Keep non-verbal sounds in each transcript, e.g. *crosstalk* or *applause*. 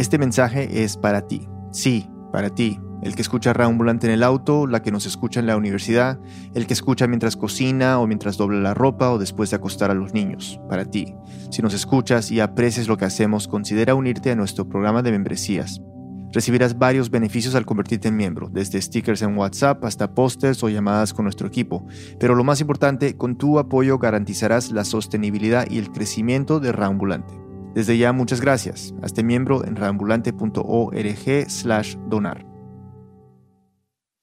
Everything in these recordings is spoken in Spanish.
Este mensaje es para ti. Sí, para ti. El que escucha Ambulante en el auto, la que nos escucha en la universidad, el que escucha mientras cocina o mientras dobla la ropa o después de acostar a los niños. Para ti. Si nos escuchas y aprecias lo que hacemos, considera unirte a nuestro programa de membresías. Recibirás varios beneficios al convertirte en miembro, desde stickers en WhatsApp hasta pósters o llamadas con nuestro equipo. Pero lo más importante, con tu apoyo garantizarás la sostenibilidad y el crecimiento de Raambulante. Desde ya, muchas gracias. Hazte miembro en raambulante.org/donar.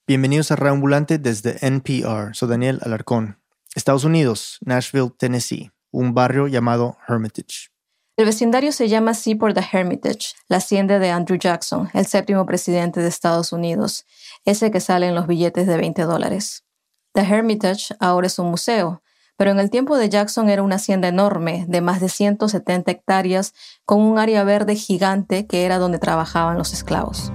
Bienvenidos a Raambulante desde NPR. Soy Daniel Alarcón. Estados Unidos, Nashville, Tennessee, un barrio llamado Hermitage. El vecindario se llama así por The Hermitage, la hacienda de Andrew Jackson, el séptimo presidente de Estados Unidos, ese que sale en los billetes de 20 dólares. The Hermitage ahora es un museo, pero en el tiempo de Jackson era una hacienda enorme, de más de 170 hectáreas, con un área verde gigante que era donde trabajaban los esclavos.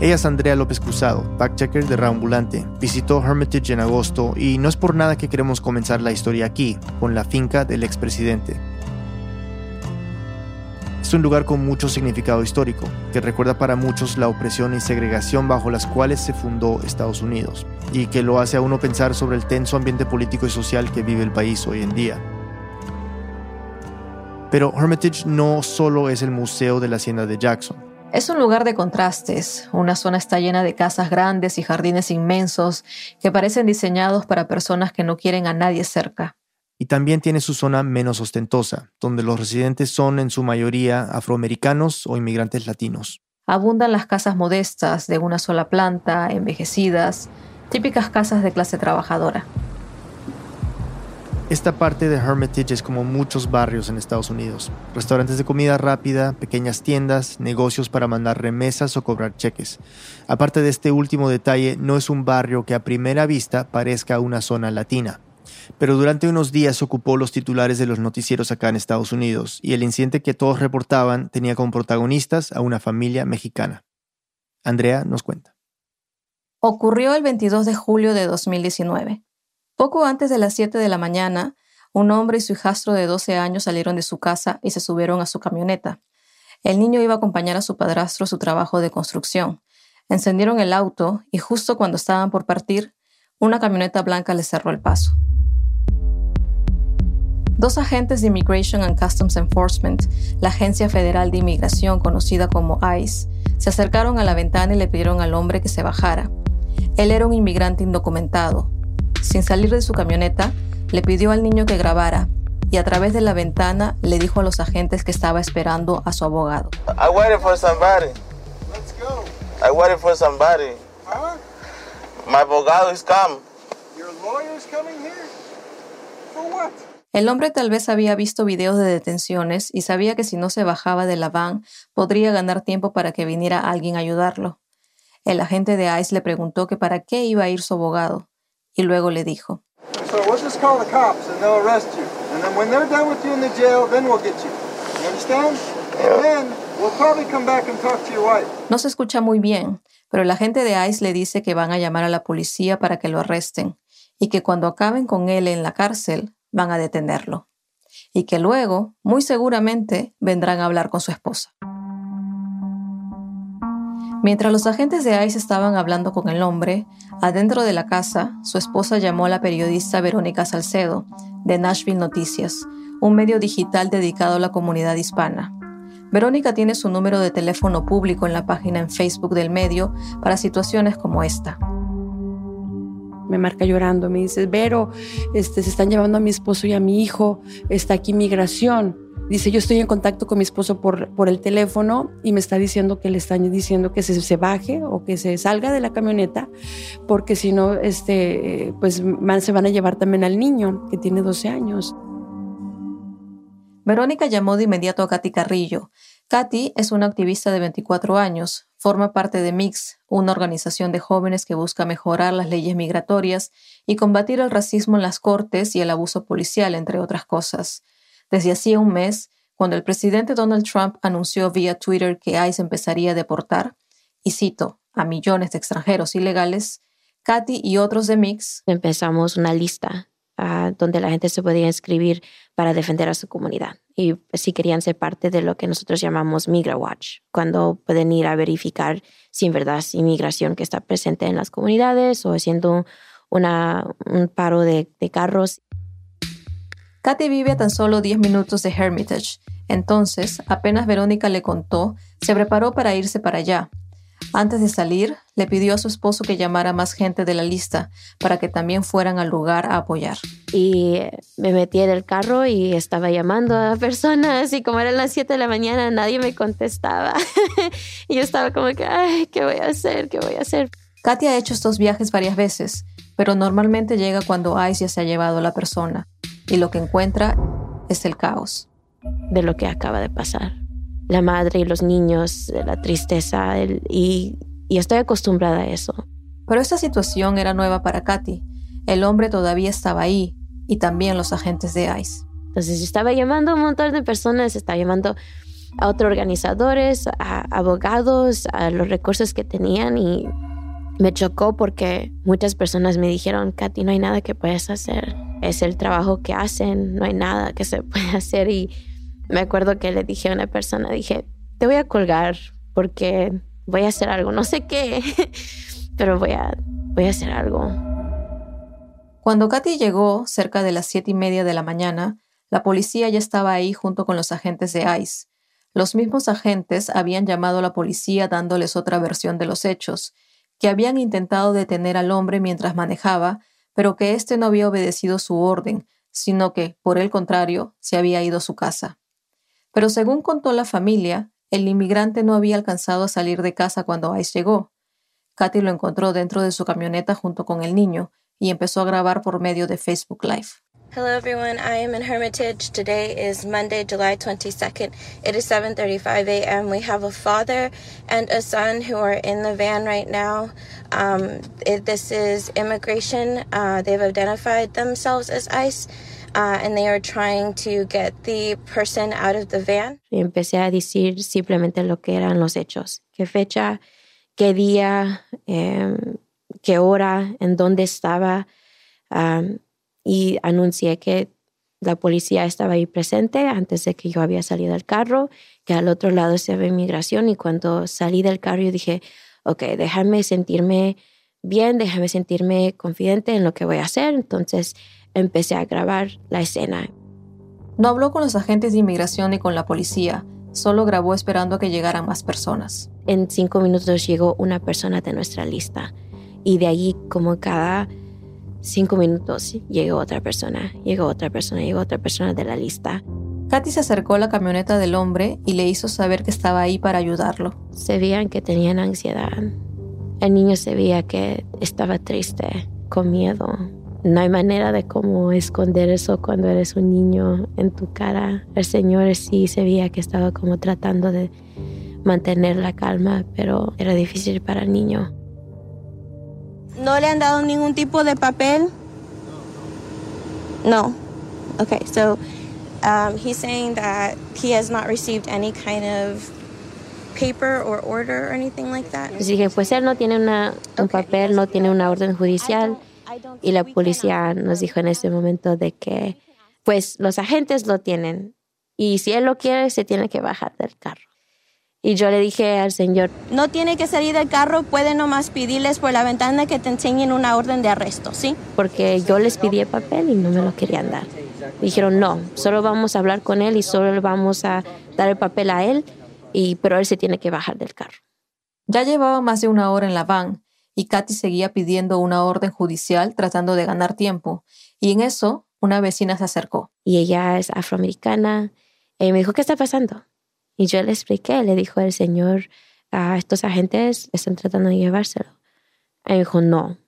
Ella es Andrea López Cruzado, fact-checker de Raambulante. Visitó Hermitage en agosto y no es por nada que queremos comenzar la historia aquí, con la finca del expresidente. Es un lugar con mucho significado histórico, que recuerda para muchos la opresión y segregación bajo las cuales se fundó Estados Unidos, y que lo hace a uno pensar sobre el tenso ambiente político y social que vive el país hoy en día. Pero Hermitage no solo es el museo de la hacienda de Jackson. Es un lugar de contrastes. Una zona está llena de casas grandes y jardines inmensos que parecen diseñados para personas que no quieren a nadie cerca. Y también tiene su zona menos ostentosa, donde los residentes son en su mayoría afroamericanos o inmigrantes latinos. Abundan las casas modestas de una sola planta, envejecidas, típicas casas de clase trabajadora. Esta parte de Hermitage es como muchos barrios en Estados Unidos. Restaurantes de comida rápida, pequeñas tiendas, negocios para mandar remesas o cobrar cheques. Aparte de este último detalle, no es un barrio que a primera vista parezca una zona latina. Pero durante unos días ocupó los titulares de los noticieros acá en Estados Unidos y el incidente que todos reportaban tenía como protagonistas a una familia mexicana. Andrea nos cuenta. Ocurrió el 22 de julio de 2019. Poco antes de las 7 de la mañana, un hombre y su hijastro de 12 años salieron de su casa y se subieron a su camioneta. El niño iba a acompañar a su padrastro a su trabajo de construcción. Encendieron el auto y justo cuando estaban por partir, una camioneta blanca les cerró el paso. Dos agentes de Immigration and Customs Enforcement, la agencia federal de inmigración conocida como ICE, se acercaron a la ventana y le pidieron al hombre que se bajara. Él era un inmigrante indocumentado, sin salir de su camioneta, le pidió al niño que grabara y a través de la ventana le dijo a los agentes que estaba esperando a su abogado. I waited for somebody. Let's go. I waited for somebody. Huh? My abogado is come. Your lawyer is coming here? For what? El hombre tal vez había visto videos de detenciones y sabía que si no se bajaba de la van podría ganar tiempo para que viniera alguien a ayudarlo. El agente de ICE le preguntó que para qué iba a ir su abogado y luego le dijo. No se escucha muy bien, pero el agente de ICE le dice que van a llamar a la policía para que lo arresten y que cuando acaben con él en la cárcel van a detenerlo y que luego, muy seguramente, vendrán a hablar con su esposa. Mientras los agentes de ICE estaban hablando con el hombre, adentro de la casa, su esposa llamó a la periodista Verónica Salcedo, de Nashville Noticias, un medio digital dedicado a la comunidad hispana. Verónica tiene su número de teléfono público en la página en Facebook del medio para situaciones como esta. Me marca llorando, me dice, Vero, este, se están llevando a mi esposo y a mi hijo, está aquí migración. Dice, yo estoy en contacto con mi esposo por, por el teléfono y me está diciendo que le están diciendo que se, se baje o que se salga de la camioneta, porque si no, este, pues se van a llevar también al niño, que tiene 12 años. Verónica llamó de inmediato a Katy Carrillo. Katy es una activista de 24 años, forma parte de MIX, una organización de jóvenes que busca mejorar las leyes migratorias y combatir el racismo en las cortes y el abuso policial, entre otras cosas. Desde hacía un mes, cuando el presidente Donald Trump anunció vía Twitter que ICE empezaría a deportar, y cito, a millones de extranjeros ilegales, Katy y otros de Mix empezamos una lista ah, donde la gente se podía inscribir para defender a su comunidad. Y si querían ser parte de lo que nosotros llamamos Migra Watch, cuando pueden ir a verificar si en verdad es inmigración que está presente en las comunidades o haciendo una, un paro de, de carros. Katy vive a tan solo 10 minutos de Hermitage. Entonces, apenas Verónica le contó, se preparó para irse para allá. Antes de salir, le pidió a su esposo que llamara más gente de la lista para que también fueran al lugar a apoyar. Y me metí en el carro y estaba llamando a personas y como eran las 7 de la mañana nadie me contestaba. *laughs* y yo estaba como que, ay, ¿qué voy a hacer? ¿Qué voy a hacer? Katy ha hecho estos viajes varias veces, pero normalmente llega cuando Ice ya se ha llevado a la persona y lo que encuentra es el caos. De lo que acaba de pasar la madre y los niños, la tristeza, y, y estoy acostumbrada a eso. Pero esta situación era nueva para Katy. El hombre todavía estaba ahí y también los agentes de ICE. Entonces yo estaba llamando a un montón de personas, estaba llamando a otros organizadores, a abogados, a los recursos que tenían y me chocó porque muchas personas me dijeron, Katy, no hay nada que puedas hacer. Es el trabajo que hacen, no hay nada que se puede hacer y me acuerdo que le dije a una persona, dije, te voy a colgar porque voy a hacer algo, no sé qué, *laughs* pero voy a, voy a hacer algo. Cuando Katy llegó, cerca de las siete y media de la mañana, la policía ya estaba ahí junto con los agentes de ICE. Los mismos agentes habían llamado a la policía dándoles otra versión de los hechos, que habían intentado detener al hombre mientras manejaba, pero que éste no había obedecido su orden, sino que, por el contrario, se había ido a su casa. Pero según contó la familia, el inmigrante no había alcanzado a salir de casa cuando Ice llegó. Katy lo encontró dentro de su camioneta junto con el niño y empezó a grabar por medio de Facebook Live. Hello everyone, I am in Hermitage. Today is Monday, July 22nd. It is 7:35 a.m. We have a father and a son who are in the van right now. Um, this is immigration. Uh, they've identified themselves as ICE. Uh, and they are trying to get the person out of the van. Y empecé a decir simplemente lo que eran los hechos, qué fecha, qué día, eh, qué hora, en dónde estaba, um, y anuncié que la policía estaba ahí presente antes de que yo había salido del carro, que al otro lado ve inmigración y cuando salí del carro yo dije, ok, déjame sentirme bien, déjame sentirme confidente en lo que voy a hacer. Entonces empecé a grabar la escena. No habló con los agentes de inmigración ni con la policía, solo grabó esperando a que llegaran más personas. En cinco minutos llegó una persona de nuestra lista y de allí como cada cinco minutos llegó otra persona, llegó otra persona, llegó otra persona de la lista. Katy se acercó a la camioneta del hombre y le hizo saber que estaba ahí para ayudarlo. Se veían que tenían ansiedad. El niño se veía que estaba triste, con miedo, no hay manera de cómo esconder eso cuando eres un niño en tu cara. El Señor sí se veía que estaba como tratando de mantener la calma, pero era difícil para el niño. ¿No le han dado ningún tipo de papel? No. Okay, so um, he's saying that he has not received any kind of paper or order or anything like that. Pues él no tiene una, un papel, no tiene una orden judicial. Y la policía nos dijo en ese momento de que, pues los agentes lo tienen y si él lo quiere, se tiene que bajar del carro. Y yo le dije al señor, no tiene que salir del carro, puede nomás pedirles por la ventana que te enseñen una orden de arresto, ¿sí? Porque yo les pedí el papel y no me lo querían dar. Dijeron, no, solo vamos a hablar con él y solo le vamos a dar el papel a él, y, pero él se tiene que bajar del carro. Ya llevaba más de una hora en la van y Katy seguía pidiendo una orden judicial tratando de ganar tiempo. Y en eso, una vecina se acercó. Y ella es afroamericana. Y me dijo, ¿qué está pasando? Y yo le expliqué, le dijo el señor, a estos agentes están tratando de llevárselo. Y me dijo, no,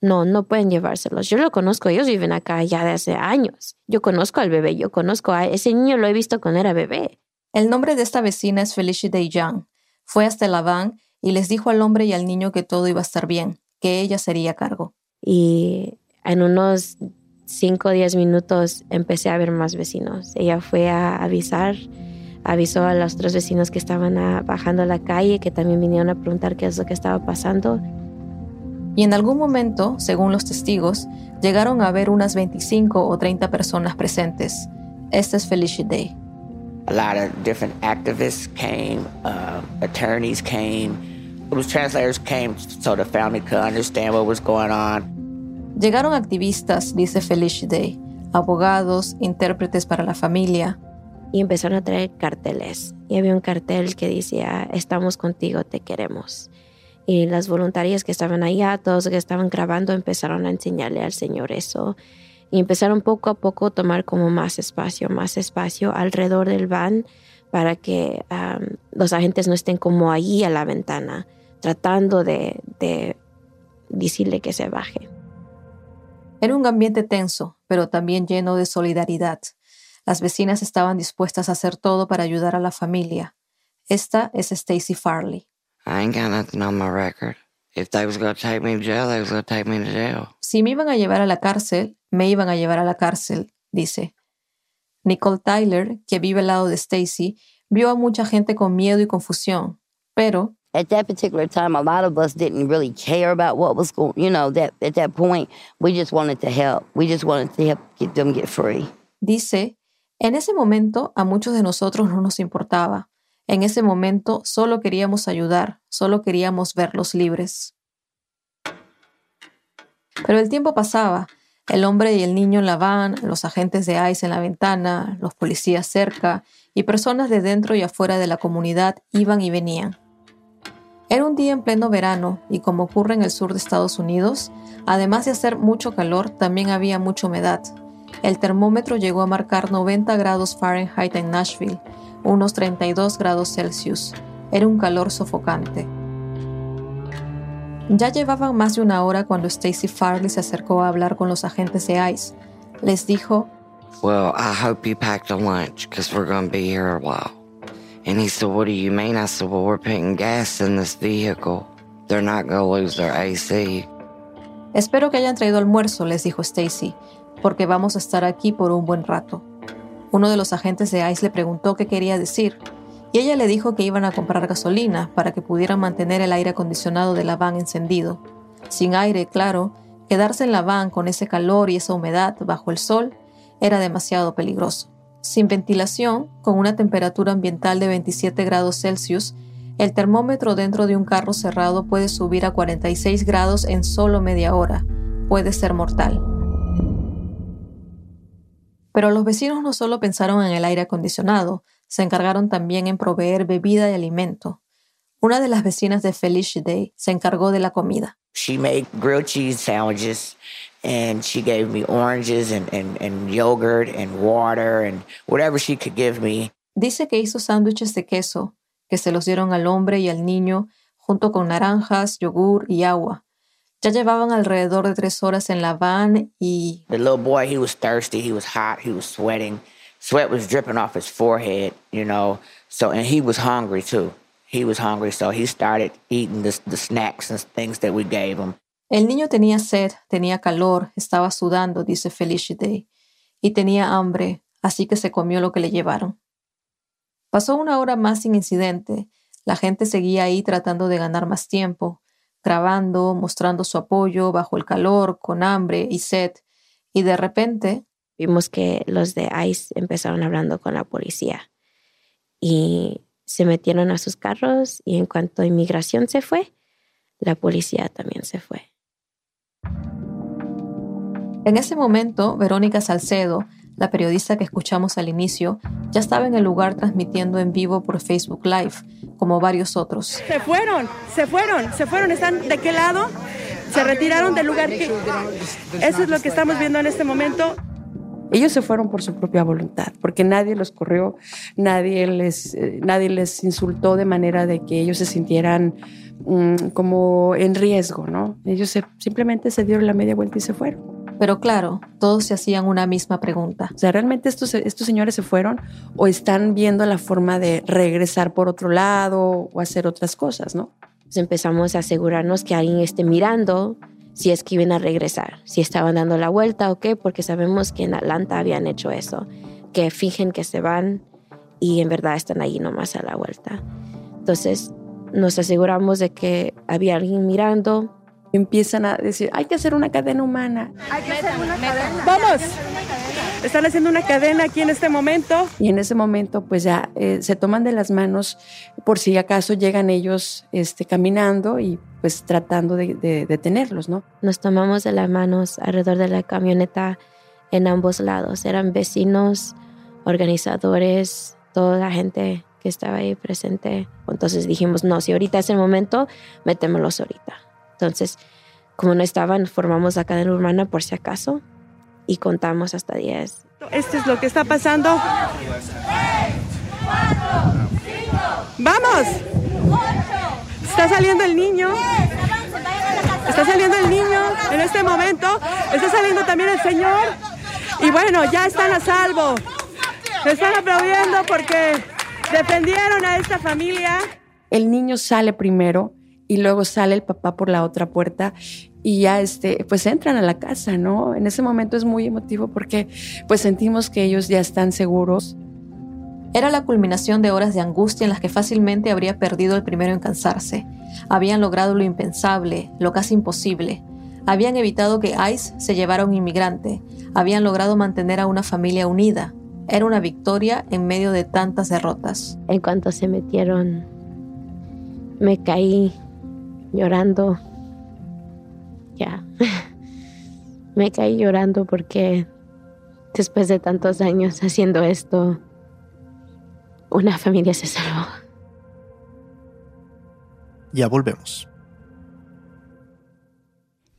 no, no pueden llevárselos. Yo lo conozco, ellos viven acá ya de hace años. Yo conozco al bebé, yo conozco a ese niño, lo he visto cuando era bebé. El nombre de esta vecina es Felicity Young. Fue hasta la van y les dijo al hombre y al niño que todo iba a estar bien, que ella sería cargo. Y en unos 5 o 10 minutos empecé a ver más vecinos. Ella fue a avisar, avisó a los otros vecinos que estaban bajando a la calle, que también vinieron a preguntar qué es lo que estaba pasando. Y en algún momento, según los testigos, llegaron a ver unas 25 o 30 personas presentes. Este es Felicia Day. A lot of different activists came, uh, attorneys came, Los translators came so the family could understand what was going on. Llegaron activistas, dice Felicia Day, abogados, intérpretes para la familia. Y empezaron a traer carteles. Y había un cartel que decía, estamos contigo, te queremos. Y las voluntarias que estaban allá, todos que estaban grabando, empezaron a enseñarle al Señor eso. Y empezaron poco a poco a tomar como más espacio, más espacio alrededor del van para que um, los agentes no estén como ahí a la ventana tratando de, de decirle que se baje. Era un ambiente tenso, pero también lleno de solidaridad. Las vecinas estaban dispuestas a hacer todo para ayudar a la familia. Esta es Stacy Farley. Si me iban a llevar a la cárcel, me iban a llevar a la cárcel, dice. Nicole Tyler, que vive al lado de Stacy, vio a mucha gente con miedo y confusión, pero at that particular time, a lot of us didn't really care about what was going. You know, that at that point, we just wanted to help. We just wanted to help get them get free. Dice, en ese momento a muchos de nosotros no nos importaba. En ese momento solo queríamos ayudar, solo queríamos verlos libres. Pero el tiempo pasaba. El hombre y el niño en la van, los agentes de ICE en la ventana, los policías cerca y personas de dentro y afuera de la comunidad iban y venían. Era un día en pleno verano y como ocurre en el sur de Estados Unidos, además de hacer mucho calor, también había mucha humedad. El termómetro llegó a marcar 90 grados Fahrenheit en Nashville, unos 32 grados Celsius. Era un calor sofocante. Ya llevaban más de una hora cuando Stacy Farley se acercó a hablar con los agentes de ICE. Les dijo, Well, I hope you packed a lunch, because we're going to be here a while. He said, What do you mean? I said, Well, we're putting gas in this vehicle. They're not going to lose their AC. Espero que hayan traído almuerzo, les dijo Stacy, porque vamos a estar aquí por un buen rato. Uno de los agentes de ICE le preguntó qué quería decir, y ella le dijo que iban a comprar gasolina para que pudieran mantener el aire acondicionado de la van encendido. Sin aire, claro, quedarse en la van con ese calor y esa humedad bajo el sol era demasiado peligroso. Sin ventilación, con una temperatura ambiental de 27 grados Celsius, el termómetro dentro de un carro cerrado puede subir a 46 grados en solo media hora. Puede ser mortal. Pero los vecinos no solo pensaron en el aire acondicionado, se encargaron también en proveer bebida y alimento. Una de las vecinas de Felicia Day se encargó de la comida. She made grilled cheese sandwiches and she gave me oranges and, and, and yogurt and water and whatever she could give me. Dice que hizo sándwiches de queso que se los dieron al hombre y al niño junto con naranjas, yogur y agua. Ya llevaban alrededor de tres horas en la van y... The little boy, he was thirsty, he was hot, he was sweating. Sweat was dripping off his forehead, you know. So, and he was hungry too. He was hungry, so he started eating the, the snacks and things that we gave him. El niño tenía sed, tenía calor, estaba sudando, dice Felicity, y tenía hambre, así que se comió lo que le llevaron. Pasó una hora más sin incidente. La gente seguía ahí tratando de ganar más tiempo, grabando, mostrando su apoyo bajo el calor, con hambre y sed, y de repente vimos que los de ICE empezaron hablando con la policía y se metieron a sus carros y en cuanto inmigración se fue, la policía también se fue. En ese momento, Verónica Salcedo, la periodista que escuchamos al inicio, ya estaba en el lugar transmitiendo en vivo por Facebook Live, como varios otros. Se fueron, se fueron, se fueron. ¿Están de qué lado? Se retiraron del lugar que... Eso es lo que estamos viendo en este momento. Ellos se fueron por su propia voluntad, porque nadie los corrió, nadie les, eh, nadie les insultó de manera de que ellos se sintieran mm, como en riesgo, ¿no? Ellos simplemente se dieron la media vuelta y se fueron. Pero claro, todos se hacían una misma pregunta. O sea, ¿realmente estos, estos señores se fueron o están viendo la forma de regresar por otro lado o hacer otras cosas, no? Pues empezamos a asegurarnos que alguien esté mirando si es que iban a regresar, si estaban dando la vuelta o qué, porque sabemos que en Atlanta habían hecho eso, que fingen que se van y en verdad están ahí nomás a la vuelta. Entonces nos aseguramos de que había alguien mirando Empiezan a decir, hay que hacer una cadena humana. ¡Vamos! Están haciendo una cadena aquí en este momento. Y en ese momento, pues ya eh, se toman de las manos por si acaso llegan ellos este, caminando y pues tratando de detenerlos, ¿no? Nos tomamos de las manos alrededor de la camioneta en ambos lados. Eran vecinos, organizadores, toda la gente que estaba ahí presente. Entonces dijimos, no, si ahorita es el momento, metémoslos ahorita. Entonces, como no estaban, formamos la cadena urbana por si acaso y contamos hasta 10. Esto es lo que está pasando. ¡Vamos! Está saliendo el niño. Está saliendo el niño en este momento. Está saliendo también el Señor. Y bueno, ya están a salvo. Se están aplaudiendo porque defendieron a esta familia. El niño sale primero y luego sale el papá por la otra puerta y ya este, pues entran a la casa, ¿no? En ese momento es muy emotivo porque pues sentimos que ellos ya están seguros. Era la culminación de horas de angustia en las que fácilmente habría perdido el primero en cansarse. Habían logrado lo impensable, lo casi imposible. Habían evitado que ICE se llevara a un inmigrante. Habían logrado mantener a una familia unida. Era una victoria en medio de tantas derrotas. En cuanto se metieron, me caí llorando. Ya. *laughs* me caí llorando porque después de tantos años haciendo esto, una familia se salvó. Ya volvemos.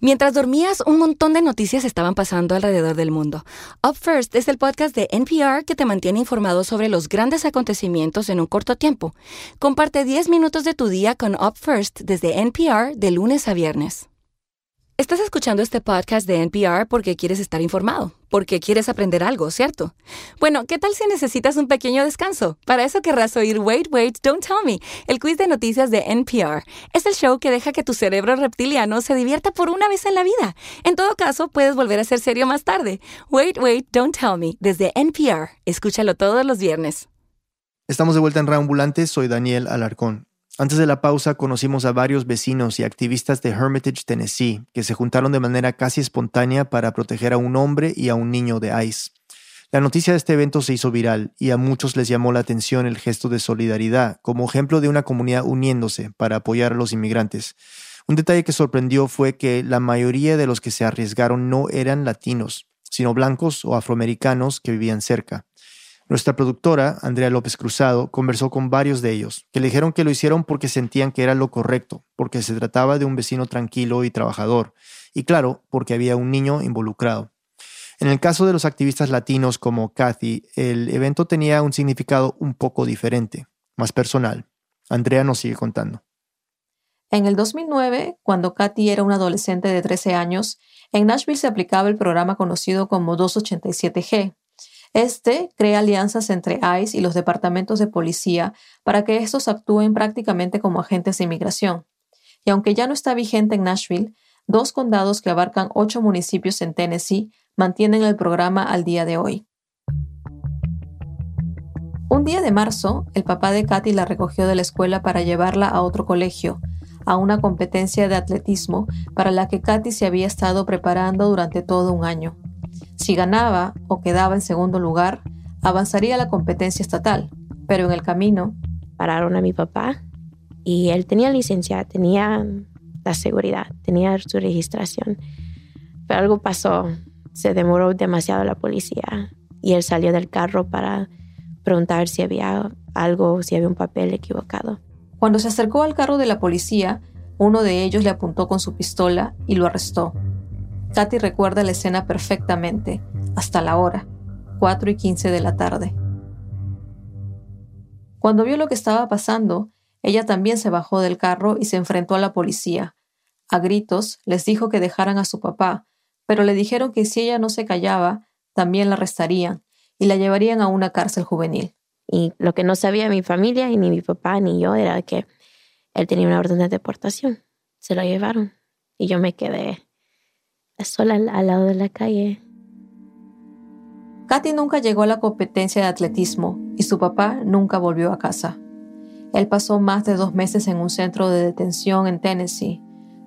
Mientras dormías, un montón de noticias estaban pasando alrededor del mundo. Up First es el podcast de NPR que te mantiene informado sobre los grandes acontecimientos en un corto tiempo. Comparte 10 minutos de tu día con Up First desde NPR de lunes a viernes. Estás escuchando este podcast de NPR porque quieres estar informado, porque quieres aprender algo, ¿cierto? Bueno, ¿qué tal si necesitas un pequeño descanso? Para eso querrás oír Wait, Wait, Don't Tell Me, el quiz de noticias de NPR. Es el show que deja que tu cerebro reptiliano se divierta por una vez en la vida. En todo caso, puedes volver a ser serio más tarde. Wait, Wait, Don't Tell Me, desde NPR. Escúchalo todos los viernes. Estamos de vuelta en Reambulante, soy Daniel Alarcón. Antes de la pausa conocimos a varios vecinos y activistas de Hermitage, Tennessee, que se juntaron de manera casi espontánea para proteger a un hombre y a un niño de ICE. La noticia de este evento se hizo viral y a muchos les llamó la atención el gesto de solidaridad como ejemplo de una comunidad uniéndose para apoyar a los inmigrantes. Un detalle que sorprendió fue que la mayoría de los que se arriesgaron no eran latinos, sino blancos o afroamericanos que vivían cerca. Nuestra productora, Andrea López Cruzado, conversó con varios de ellos, que le dijeron que lo hicieron porque sentían que era lo correcto, porque se trataba de un vecino tranquilo y trabajador, y claro, porque había un niño involucrado. En el caso de los activistas latinos como Kathy, el evento tenía un significado un poco diferente, más personal. Andrea nos sigue contando. En el 2009, cuando Kathy era una adolescente de 13 años, en Nashville se aplicaba el programa conocido como 287G, este crea alianzas entre ICE y los departamentos de policía para que estos actúen prácticamente como agentes de inmigración. Y aunque ya no está vigente en Nashville, dos condados que abarcan ocho municipios en Tennessee mantienen el programa al día de hoy. Un día de marzo, el papá de Katy la recogió de la escuela para llevarla a otro colegio, a una competencia de atletismo para la que Katy se había estado preparando durante todo un año. Si ganaba o quedaba en segundo lugar, avanzaría a la competencia estatal, pero en el camino... Pararon a mi papá y él tenía licencia, tenía la seguridad, tenía su registración. Pero algo pasó, se demoró demasiado la policía y él salió del carro para preguntar si había algo, si había un papel equivocado. Cuando se acercó al carro de la policía, uno de ellos le apuntó con su pistola y lo arrestó. Katy recuerda la escena perfectamente, hasta la hora, 4 y 15 de la tarde. Cuando vio lo que estaba pasando, ella también se bajó del carro y se enfrentó a la policía. A gritos les dijo que dejaran a su papá, pero le dijeron que si ella no se callaba, también la arrestarían y la llevarían a una cárcel juvenil. Y lo que no sabía mi familia, ni mi papá, ni yo, era que él tenía una orden de deportación. Se lo llevaron y yo me quedé sola al, lado de la calle. Katy nunca llegó a la competencia de atletismo y su papá nunca volvió a casa. Él pasó más de dos meses en un centro de detención en Tennessee.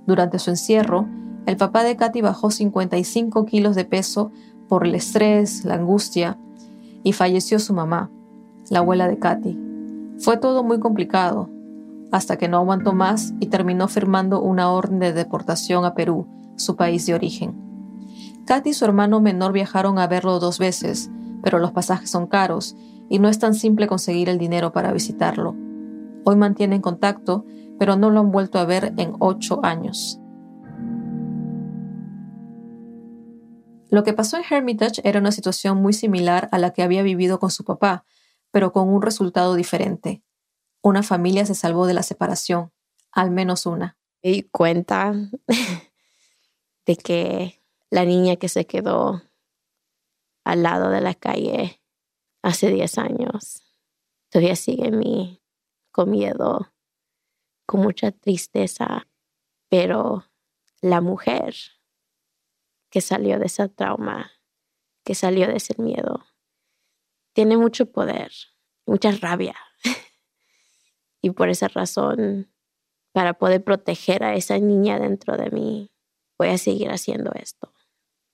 Durante su encierro, el papá de Katy bajó 55 kilos de peso por el estrés, la angustia, y falleció su mamá, la abuela de Katy. Fue todo muy complicado, hasta que no aguantó más y terminó firmando una orden de deportación a Perú, su país de origen. Katy y su hermano menor viajaron a verlo dos veces, pero los pasajes son caros y no es tan simple conseguir el dinero para visitarlo. Hoy mantienen contacto, pero no lo han vuelto a ver en ocho años. Lo que pasó en Hermitage era una situación muy similar a la que había vivido con su papá, pero con un resultado diferente. Una familia se salvó de la separación, al menos una. Di cuenta de que la niña que se quedó al lado de la calle hace 10 años todavía sigue en mí con miedo, con mucha tristeza, pero la mujer que salió de ese trauma, que salió de ese miedo, tiene mucho poder, mucha rabia. *laughs* y por esa razón, para poder proteger a esa niña dentro de mí, voy a seguir haciendo esto,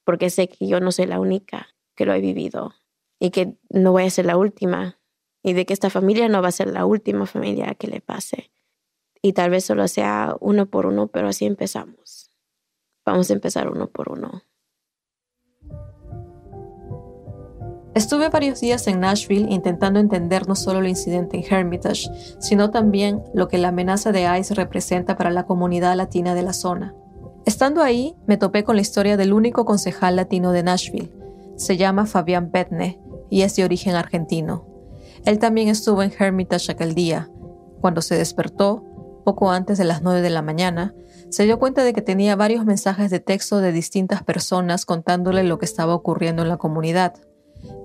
porque sé que yo no soy la única que lo he vivido y que no voy a ser la última y de que esta familia no va a ser la última familia que le pase. Y tal vez solo sea uno por uno, pero así empezamos. Vamos a empezar uno por uno. Estuve varios días en Nashville intentando entender no solo el incidente en Hermitage, sino también lo que la amenaza de ICE representa para la comunidad latina de la zona. Estando ahí, me topé con la historia del único concejal latino de Nashville. Se llama Fabián Petne y es de origen argentino. Él también estuvo en Hermitage aquel día. Cuando se despertó, poco antes de las 9 de la mañana, se dio cuenta de que tenía varios mensajes de texto de distintas personas contándole lo que estaba ocurriendo en la comunidad.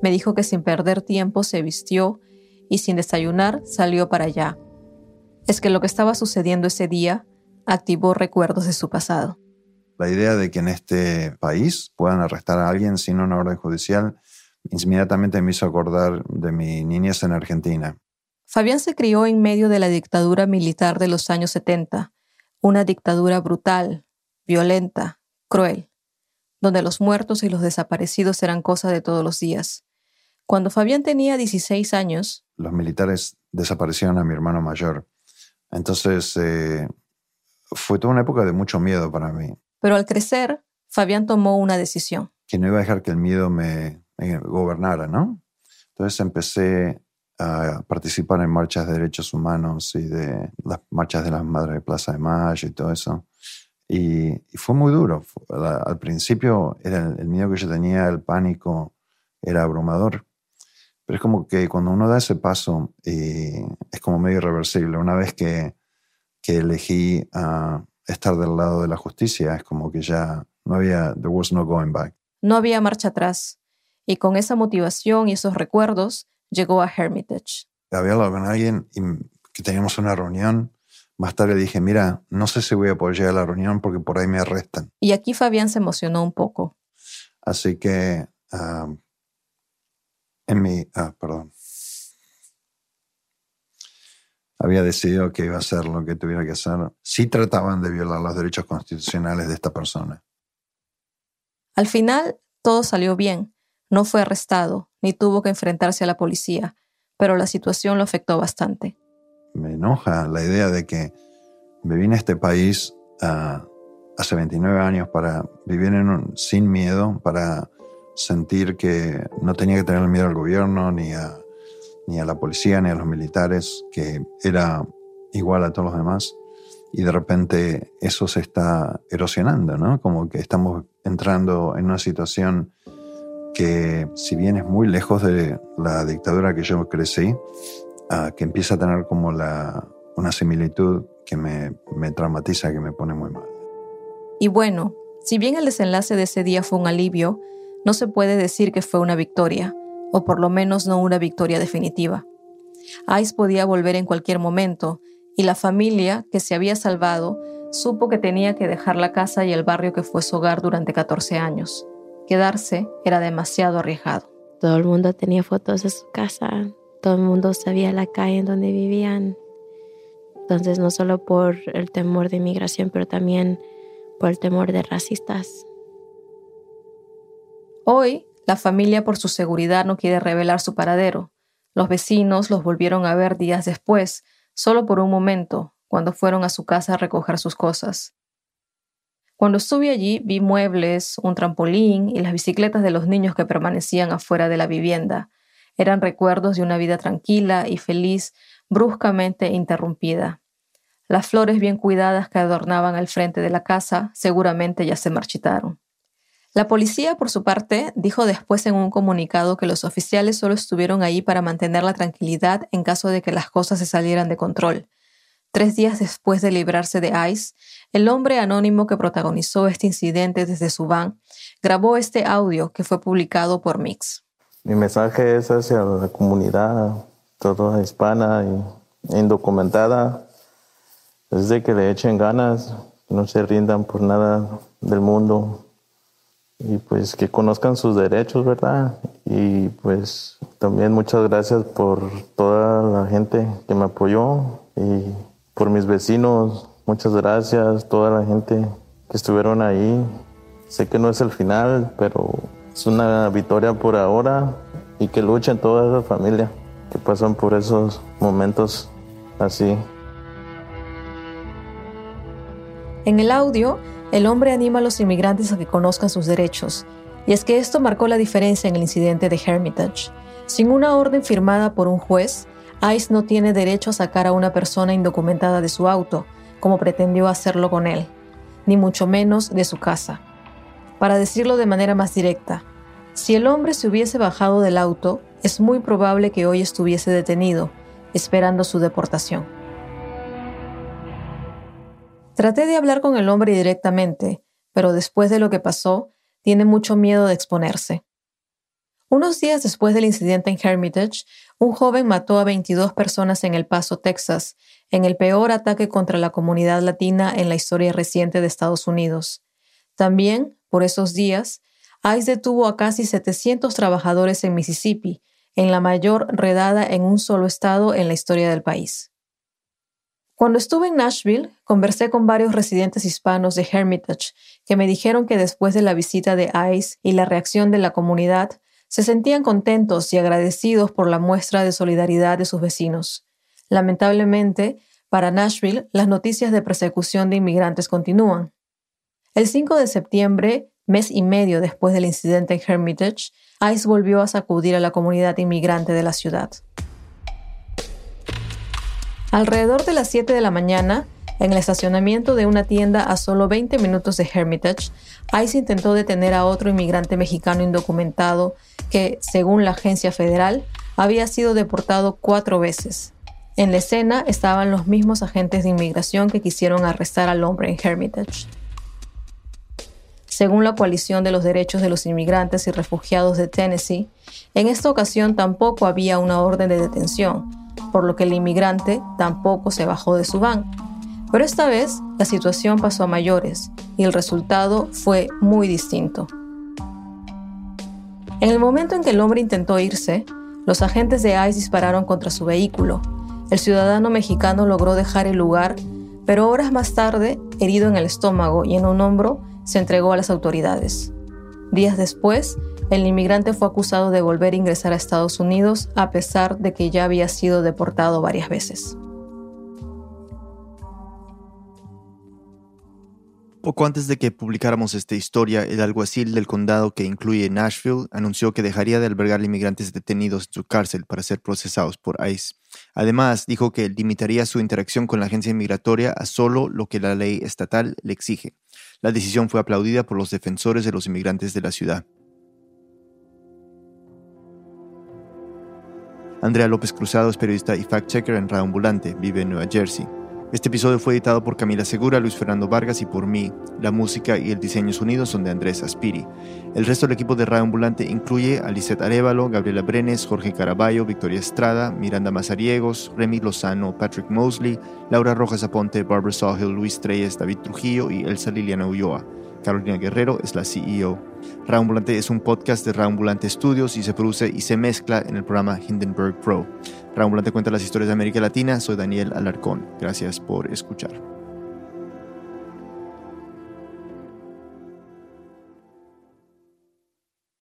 Me dijo que sin perder tiempo se vistió y sin desayunar salió para allá. Es que lo que estaba sucediendo ese día activó recuerdos de su pasado. La idea de que en este país puedan arrestar a alguien sin una orden judicial inmediatamente me hizo acordar de mi niñez en Argentina. Fabián se crió en medio de la dictadura militar de los años 70, una dictadura brutal, violenta, cruel, donde los muertos y los desaparecidos eran cosa de todos los días. Cuando Fabián tenía 16 años, los militares desaparecieron a mi hermano mayor. Entonces eh, fue toda una época de mucho miedo para mí. Pero al crecer, Fabián tomó una decisión. Que no iba a dejar que el miedo me, gobernara, ¿no? Entonces empecé a participar en marchas de derechos humanos y de las marchas de las Madres de Plaza de Mayo y todo eso. Y, fue muy duro. Al principio era el, miedo que yo tenía, el pánico, era abrumador. Pero es como que cuando uno da ese paso, y es como medio irreversible. Una vez que, que elegí a estar del lado de la justicia, es como que ya no había, there was no going back. No había marcha atrás y con esa motivación y esos recuerdos llegó a Hermitage. Había hablado con alguien y que teníamos una reunión. Más tarde dije, mira, no sé si voy a poder llegar a la reunión porque por ahí me arrestan. Y aquí Fabián se emocionó un poco. Así que en mi, ah, perdón, había decidido que iba a hacer lo que tuviera que hacer. Sí trataban de violar los derechos constitucionales de esta persona. Al final, todo salió bien. No fue arrestado, ni tuvo que enfrentarse a la policía, pero la situación lo afectó bastante. Me enoja la idea de que me vine a este país ah, hace 29 años para vivir sin miedo, para sentir que no tenía que tener miedo al gobierno, ni a, ni a la policía, ni a los militares, que era igual a todos los demás. Y de repente eso se está erosionando, ¿no? Como que estamos entrando en una situación que si bien es muy lejos de la dictadura que yo crecí, ah, que empieza a tener como la, una similitud que me, me traumatiza, que me pone muy mal. Y bueno, si bien el desenlace de ese día fue un alivio, no se puede decir que fue una victoria, o por lo menos no una victoria definitiva. Ice podía volver en cualquier momento, y la familia, que se había salvado, supo que tenía que dejar la casa y el barrio que fue su hogar durante 14 años. Quedarse era demasiado arriesgado. Todo el mundo tenía fotos de su casa, todo el mundo sabía la calle en donde vivían. Entonces, no solo por el temor de inmigración, pero también por el temor de racistas. Hoy, la familia por su seguridad no quiere revelar su paradero. Los vecinos los volvieron a ver días después, solo por un momento, cuando fueron a su casa a recoger sus cosas. Cuando estuve allí vi muebles, un trampolín y las bicicletas de los niños que permanecían afuera de la vivienda. Eran recuerdos de una vida tranquila y feliz, bruscamente interrumpida. Las flores bien cuidadas que adornaban el frente de la casa seguramente ya se marchitaron. La policía, por su parte, dijo después en un comunicado que los oficiales solo estuvieron ahí para mantener la tranquilidad en caso de que las cosas se salieran de control. Tres días después de librarse de ICE, el hombre anónimo que protagonizó este incidente desde su van grabó este audio que fue publicado por Mix. Mi mensaje es hacia la comunidad, toda hispana e indocumentada, es que le echen ganas, no se rindan por nada del mundo y pues que conozcan sus derechos, ¿verdad? Y pues también muchas gracias por toda la gente que me apoyó y por mis vecinos, muchas gracias, toda la gente que estuvieron ahí. Sé que no es el final, pero es una victoria por ahora y que luchen toda esa familia que pasan por esos momentos así. En el audio, el hombre anima a los inmigrantes a que conozcan sus derechos, y es que esto marcó la diferencia en el incidente de Hermitage. Sin una orden firmada por un juez, ICE no tiene derecho a sacar a una persona indocumentada de su auto, como pretendió hacerlo con él, ni mucho menos de su casa. Para decirlo de manera más directa, si el hombre se hubiese bajado del auto, es muy probable que hoy estuviese detenido, esperando su deportación. Traté de hablar con el hombre directamente, pero después de lo que pasó, tiene mucho miedo de exponerse. Unos días después del incidente en Hermitage, un joven mató a 22 personas en El Paso, Texas, en el peor ataque contra la comunidad latina en la historia reciente de Estados Unidos. También, por esos días, ICE detuvo a casi 700 trabajadores en Mississippi, en la mayor redada en un solo estado en la historia del país. Cuando estuve en Nashville, conversé con varios residentes hispanos de Hermitage que me dijeron que después de la visita de ICE y la reacción de la comunidad, se sentían contentos y agradecidos por la muestra de solidaridad de sus vecinos. Lamentablemente, para Nashville, las noticias de persecución de inmigrantes continúan. El 5 de septiembre, mes y medio después del incidente en Hermitage, ICE volvió a sacudir a la comunidad inmigrante de la ciudad. Alrededor de las 7 de la mañana, en el estacionamiento de una tienda a solo 20 minutos de Hermitage, ICE intentó detener a otro inmigrante mexicano indocumentado que, según la agencia federal, había sido deportado cuatro veces. En la escena estaban los mismos agentes de inmigración que quisieron arrestar al hombre en Hermitage. Según la Coalición de los Derechos de los Inmigrantes y Refugiados de Tennessee, en esta ocasión tampoco había una orden de detención, por lo que el inmigrante tampoco se bajó de su van. Pero esta vez la situación pasó a mayores y el resultado fue muy distinto. En el momento en que el hombre intentó irse, los agentes de ICE dispararon contra su vehículo. El ciudadano mexicano logró dejar el lugar, pero horas más tarde, herido en el estómago y en un hombro, se entregó a las autoridades. Días después, el inmigrante fue acusado de volver a ingresar a Estados Unidos a pesar de que ya había sido deportado varias veces. Poco antes de que publicáramos esta historia, el alguacil del condado que incluye Nashville anunció que dejaría de albergar inmigrantes detenidos en su cárcel para ser procesados por ICE. Además, dijo que limitaría su interacción con la agencia inmigratoria a solo lo que la ley estatal le exige. La decisión fue aplaudida por los defensores de los inmigrantes de la ciudad. Andrea López Cruzado es periodista y fact-checker en Radio Ambulante, vive en Nueva Jersey. Este episodio fue editado por Camila Segura, Luis Fernando Vargas y por mí. La música y el diseño sonido son de Andrés Aspiri. El resto del equipo de Radio Ambulante incluye a Lisette Arevalo, Gabriela Brenes, Jorge Caraballo, Victoria Estrada, Miranda Mazariegos, Remy Lozano, Patrick Mosley, Laura Rojas Aponte, Barbara Sawhill, Luis Treyes, David Trujillo y Elsa Liliana Ulloa. Carolina Guerrero es la CEO. Raambulante es un podcast de Raambulante Studios y se produce y se mezcla en el programa Hindenburg Pro. Raambulante cuenta las historias de América Latina. Soy Daniel Alarcón. Gracias por escuchar.